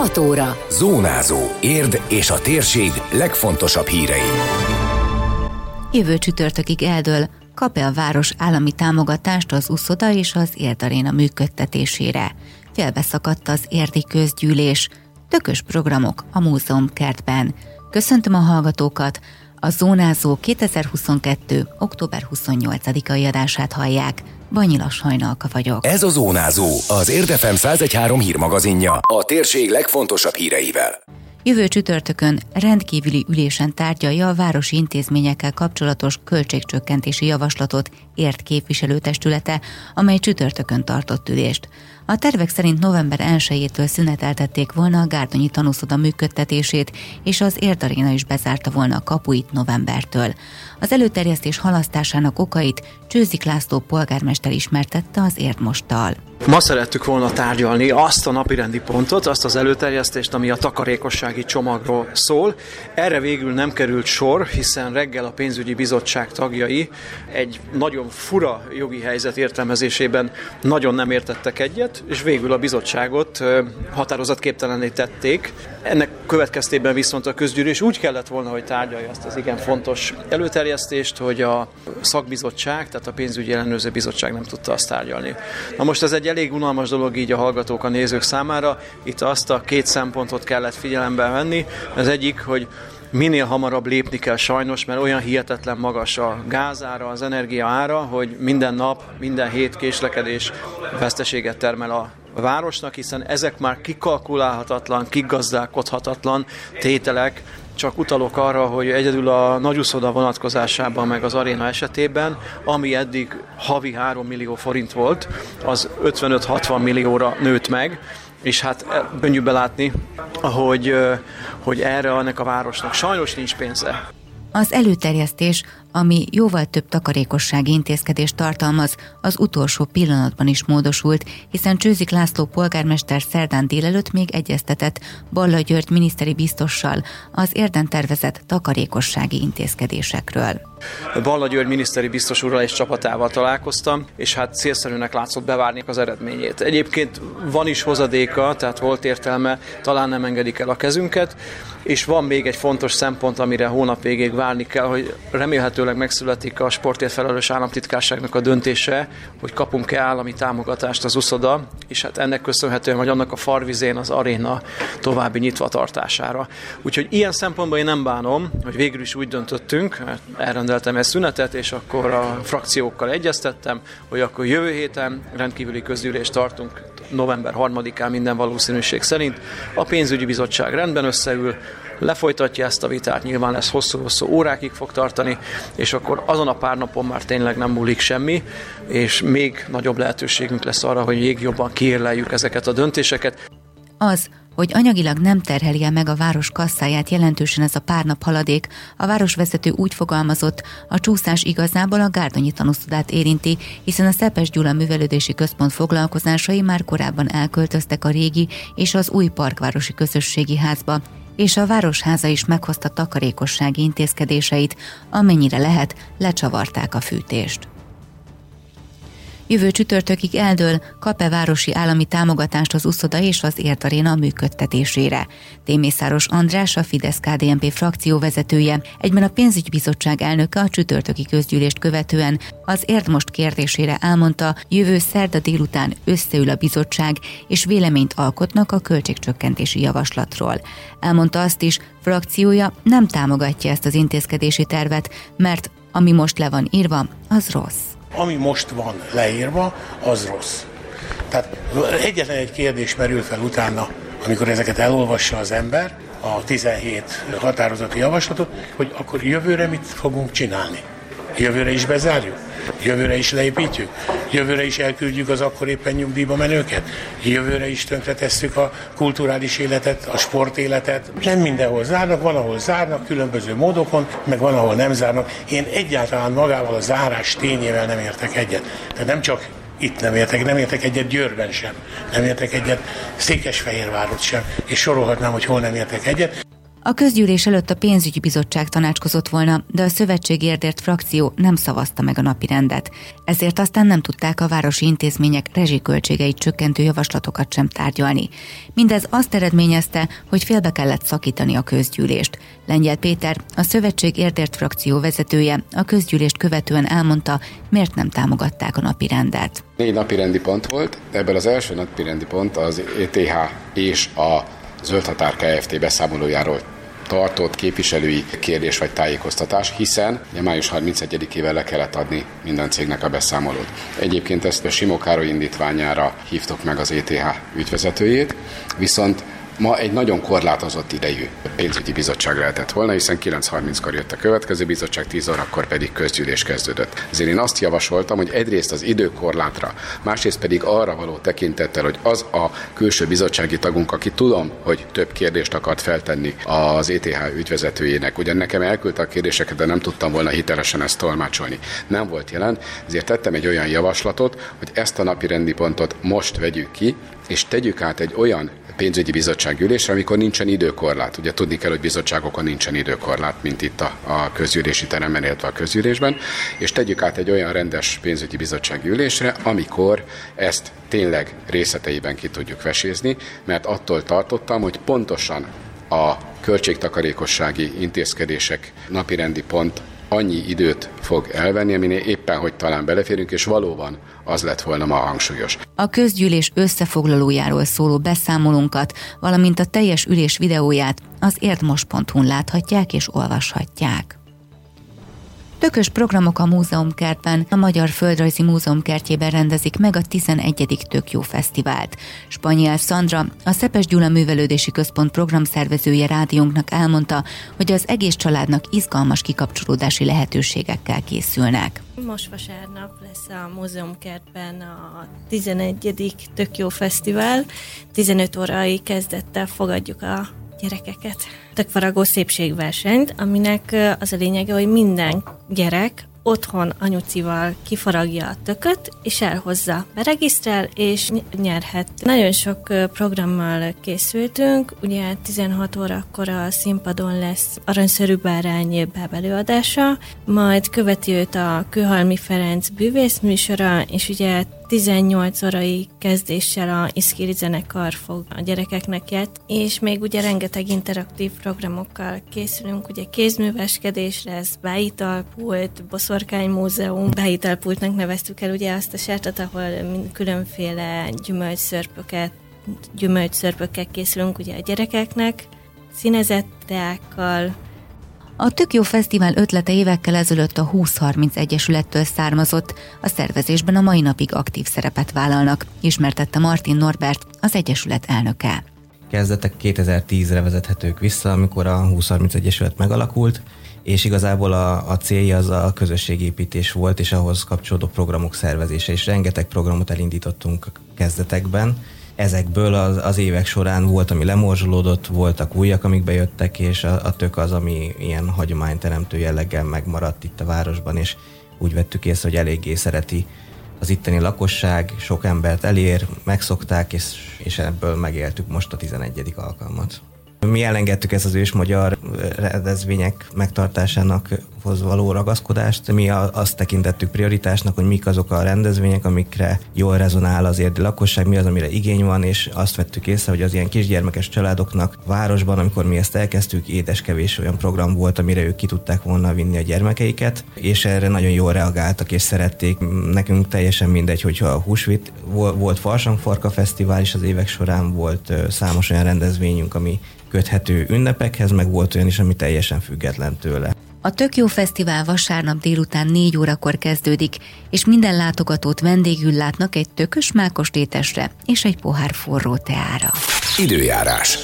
6 óra. Zónázó. Érd és a térség legfontosabb hírei. Jövő csütörtökig eldől, kap-e a város állami támogatást az uszoda és az Érdaréna működtetésére. Félbeszakadt az érdi közgyűlés, tökös programok a múzeum kertben. Köszöntöm a hallgatókat, a Zónázó 2022. október 28-ai adását hallják. Banyila Sajnalka vagyok. Ez a Zónázó, az Érdefem 1013 hírmagazinja, a térség legfontosabb híreivel. Jövő csütörtökön rendkívüli ülésen tárgyalja a városi intézményekkel kapcsolatos költségcsökkentési javaslatot ért képviselőtestülete, amely csütörtökön tartott ülést. A tervek szerint november 1-től szüneteltették volna a Gárdonyi tanúszoda működtetését, és az Érdaréna is bezárta volna a kapuit novembertől. Az előterjesztés halasztásának okait Csőzik László polgármester ismertette az Érdmosttal. Ma szerettük volna tárgyalni azt a napirendi pontot, azt az előterjesztést, ami a takarékossági csomagról szól. Erre végül nem került sor, hiszen reggel a pénzügyi bizottság tagjai egy nagyon fura jogi helyzet értelmezésében nagyon nem értettek egyet, és végül a bizottságot határozatképtelenné tették. Ennek következtében viszont a közgyűlés úgy kellett volna, hogy tárgyalja ezt az igen fontos előterjesztést, hogy a szakbizottság, tehát a pénzügyi ellenőrző bizottság nem tudta azt tárgyalni. Na most ez egy elég unalmas dolog így a hallgatók, a nézők számára. Itt azt a két szempontot kellett figyelembe venni. Az egyik, hogy minél hamarabb lépni kell sajnos, mert olyan hihetetlen magas a gázára, az energia ára, hogy minden nap, minden hét késlekedés veszteséget termel a városnak, hiszen ezek már kikalkulálhatatlan, kigazdálkodhatatlan tételek, csak utalok arra, hogy egyedül a nagyuszoda vonatkozásában, meg az aréna esetében, ami eddig havi 3 millió forint volt, az 55-60 millióra nőtt meg, és hát könnyű belátni, hogy, hogy erre ennek a városnak sajnos nincs pénze. Az előterjesztés, ami jóval több takarékossági intézkedést tartalmaz, az utolsó pillanatban is módosult, hiszen Csőzik László polgármester szerdán délelőtt még egyeztetett Balla György miniszteri biztossal az érden tervezett takarékossági intézkedésekről. Balla György miniszteri biztos úrral és csapatával találkoztam, és hát célszerűnek látszott bevárni az eredményét. Egyébként van is hozadéka, tehát volt értelme, talán nem engedik el a kezünket, és van még egy fontos szempont, amire hónap végéig várni kell, hogy remélhetőleg megszületik a sportért felelős államtitkárságnak a döntése, hogy kapunk-e állami támogatást az uszoda, és hát ennek köszönhetően, vagy annak a farvizén az aréna további nyitva tartására. Úgyhogy ilyen szempontból én nem bánom, hogy végül is úgy döntöttünk, mert elrendeltem ezt szünetet, és akkor a frakciókkal egyeztettem, hogy akkor jövő héten rendkívüli közgyűlést tartunk november 3-án minden valószínűség szerint. A pénzügyi bizottság rendben összeül, lefolytatja ezt a vitát, nyilván ez hosszú-hosszú órákig fog tartani, és akkor azon a pár napon már tényleg nem múlik semmi, és még nagyobb lehetőségünk lesz arra, hogy még jobban kiérleljük ezeket a döntéseket. Az, hogy anyagilag nem terheli el meg a város kasszáját jelentősen ez a pár nap haladék, a városvezető úgy fogalmazott, a csúszás igazából a Gárdonyi tanúszodát érinti, hiszen a Szepes Gyula Művelődési Központ foglalkozásai már korábban elköltöztek a régi és az új parkvárosi közösségi házba, és a Városháza is meghozta takarékossági intézkedéseit, amennyire lehet, lecsavarták a fűtést. Jövő csütörtökig eldől kap-e városi állami támogatást az uszoda és az Értaréna működtetésére. Témészáros András, a Fidesz-KDNP frakció vezetője, egyben a pénzügybizottság elnöke a csütörtöki közgyűlést követően az Érdmost kérdésére elmondta, jövő szerda délután összeül a bizottság, és véleményt alkotnak a költségcsökkentési javaslatról. Elmondta azt is, frakciója nem támogatja ezt az intézkedési tervet, mert ami most le van írva, az rossz ami most van leírva, az rossz. Tehát egyetlen egy kérdés merül fel utána, amikor ezeket elolvassa az ember, a 17 határozati javaslatot, hogy akkor jövőre mit fogunk csinálni. Jövőre is bezárjuk? Jövőre is leépítjük? Jövőre is elküldjük az akkor éppen nyugdíjba menőket? Jövőre is tönkretesszük a kulturális életet, a sportéletet? Nem mindenhol zárnak, van, ahol zárnak, különböző módokon, meg van, ahol nem zárnak. Én egyáltalán magával a zárás tényével nem értek egyet. Tehát nem csak itt nem értek, nem értek egyet Győrben sem, nem értek egyet Székesfehérvárot sem, és sorolhatnám, hogy hol nem értek egyet. A közgyűlés előtt a pénzügyi bizottság tanácskozott volna, de a szövetség érdért frakció nem szavazta meg a napi rendet. Ezért aztán nem tudták a városi intézmények rezsiköltségeit csökkentő javaslatokat sem tárgyalni. Mindez azt eredményezte, hogy félbe kellett szakítani a közgyűlést. Lengyel Péter, a szövetség érdért frakció vezetője, a közgyűlést követően elmondta, miért nem támogatták a napi rendet. Négy napi rendi pont volt, ebből az első napi rendi pont az ETH és a Zöld Határ Kft. beszámolójáról tartott képviselői kérdés vagy tájékoztatás, hiszen ugye május 31-ével le kellett adni minden cégnek a beszámolót. Egyébként ezt a Simó Károly indítványára hívtok meg az ETH ügyvezetőjét, viszont Ma egy nagyon korlátozott idejű pénzügyi bizottság lehetett volna, hiszen 9.30-kor jött a következő bizottság, 10 órakor pedig közgyűlés kezdődött. Ezért én azt javasoltam, hogy egyrészt az időkorlátra, másrészt pedig arra való tekintettel, hogy az a külső bizottsági tagunk, aki tudom, hogy több kérdést akart feltenni az ETH ügyvezetőjének, ugyan nekem elküldte a kérdéseket, de nem tudtam volna hitelesen ezt tolmácsolni. Nem volt jelen, ezért tettem egy olyan javaslatot, hogy ezt a napi rendi pontot most vegyük ki, és tegyük át egy olyan pénzügyi bizottság ülésre, amikor nincsen időkorlát. Ugye tudni kell, hogy bizottságokon nincsen időkorlát, mint itt a, a közgyűlési teremben, illetve a közgyűlésben, és tegyük át egy olyan rendes pénzügyi bizottság ülésre, amikor ezt tényleg részleteiben ki tudjuk vesézni, mert attól tartottam, hogy pontosan a költségtakarékossági intézkedések napirendi pont annyi időt fog elvenni, aminél éppen, hogy talán beleférünk, és valóban az lett volna ma hangsúlyos. A közgyűlés összefoglalójáról szóló beszámolónkat, valamint a teljes ülés videóját az érdmos.hu-n láthatják és olvashatják. Tökös programok a múzeumkertben, a Magyar Földrajzi Múzeum kertjében rendezik meg a 11. Tök Jó Fesztivált. Spanyol Szandra, a Szepes Gyula Művelődési Központ programszervezője rádiónknak elmondta, hogy az egész családnak izgalmas kikapcsolódási lehetőségekkel készülnek. Most vasárnap lesz a múzeumkertben a 11. Tök Jó Fesztivál. 15 órai kezdettel fogadjuk a gyerekeket. Tökfaragó szépségversenyt, aminek az a lényege, hogy minden gyerek otthon anyucival kifaragja a tököt, és elhozza, beregisztrál, és nyerhet. Nagyon sok programmal készültünk, ugye 16 órakor a színpadon lesz aranyszerű bárány bábelőadása, majd követi őt a Kőhalmi Ferenc bűvészműsora, és ugye 18 órai kezdéssel a Iszkiri zenekar fog a gyerekeknek jött, és még ugye rengeteg interaktív programokkal készülünk, ugye kézműveskedés lesz, bájitalpult, boszorkány múzeum, bájitalpultnak neveztük el ugye azt a sertet, ahol különféle gyümölcsszörpöket, gyümölcsszörpökkel készülünk ugye a gyerekeknek, színezett teákkal, a Tök Jó Fesztivál ötlete évekkel ezelőtt a 2030 Egyesülettől származott, a szervezésben a mai napig aktív szerepet vállalnak, ismertette Martin Norbert, az Egyesület elnöke. Kezdetek 2010-re vezethetők vissza, amikor a 2030 Egyesület megalakult, és igazából a, a célja az a közösségépítés volt, és ahhoz kapcsolódó programok szervezése, és rengeteg programot elindítottunk kezdetekben, ezekből az, az évek során volt, ami lemorzsolódott, voltak újak, amik bejöttek, és a, a tök az, ami ilyen hagyományteremtő jelleggel megmaradt itt a városban, és úgy vettük észre, hogy eléggé szereti az itteni lakosság, sok embert elér, megszokták, és, és ebből megéltük most a 11. alkalmat. Mi elengedtük ezt az ős magyar rendezvények megtartásának hoz való ragaszkodást. Mi azt tekintettük prioritásnak, hogy mik azok a rendezvények, amikre jól rezonál az érdi lakosság, mi az, amire igény van, és azt vettük észre, hogy az ilyen kisgyermekes családoknak városban, amikor mi ezt elkezdtük, édes kevés olyan program volt, amire ők ki tudták volna vinni a gyermekeiket, és erre nagyon jól reagáltak és szerették. Nekünk teljesen mindegy, hogyha a húsvét volt Farsangfarka Fesztivál is az évek során, volt számos olyan rendezvényünk, ami köthető ünnepekhez, meg volt olyan is, ami teljesen független tőle. A Tök Jó Fesztivál vasárnap délután 4 órakor kezdődik, és minden látogatót vendégül látnak egy tökös mákos tétesre és egy pohár forró teára. Időjárás.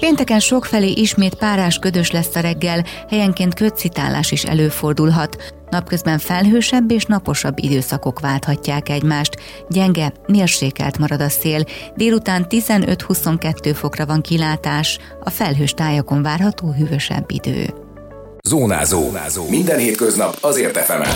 Pénteken sokfelé ismét párás ködös lesz a reggel, helyenként ködcitálás is előfordulhat. Napközben felhősebb és naposabb időszakok válthatják egymást. Gyenge, mérsékelt marad a szél. Délután 15-22 fokra van kilátás, a felhős tájakon várható hűvösebb idő. Zónázó. Zónázó. Minden hétköznap azért efemen.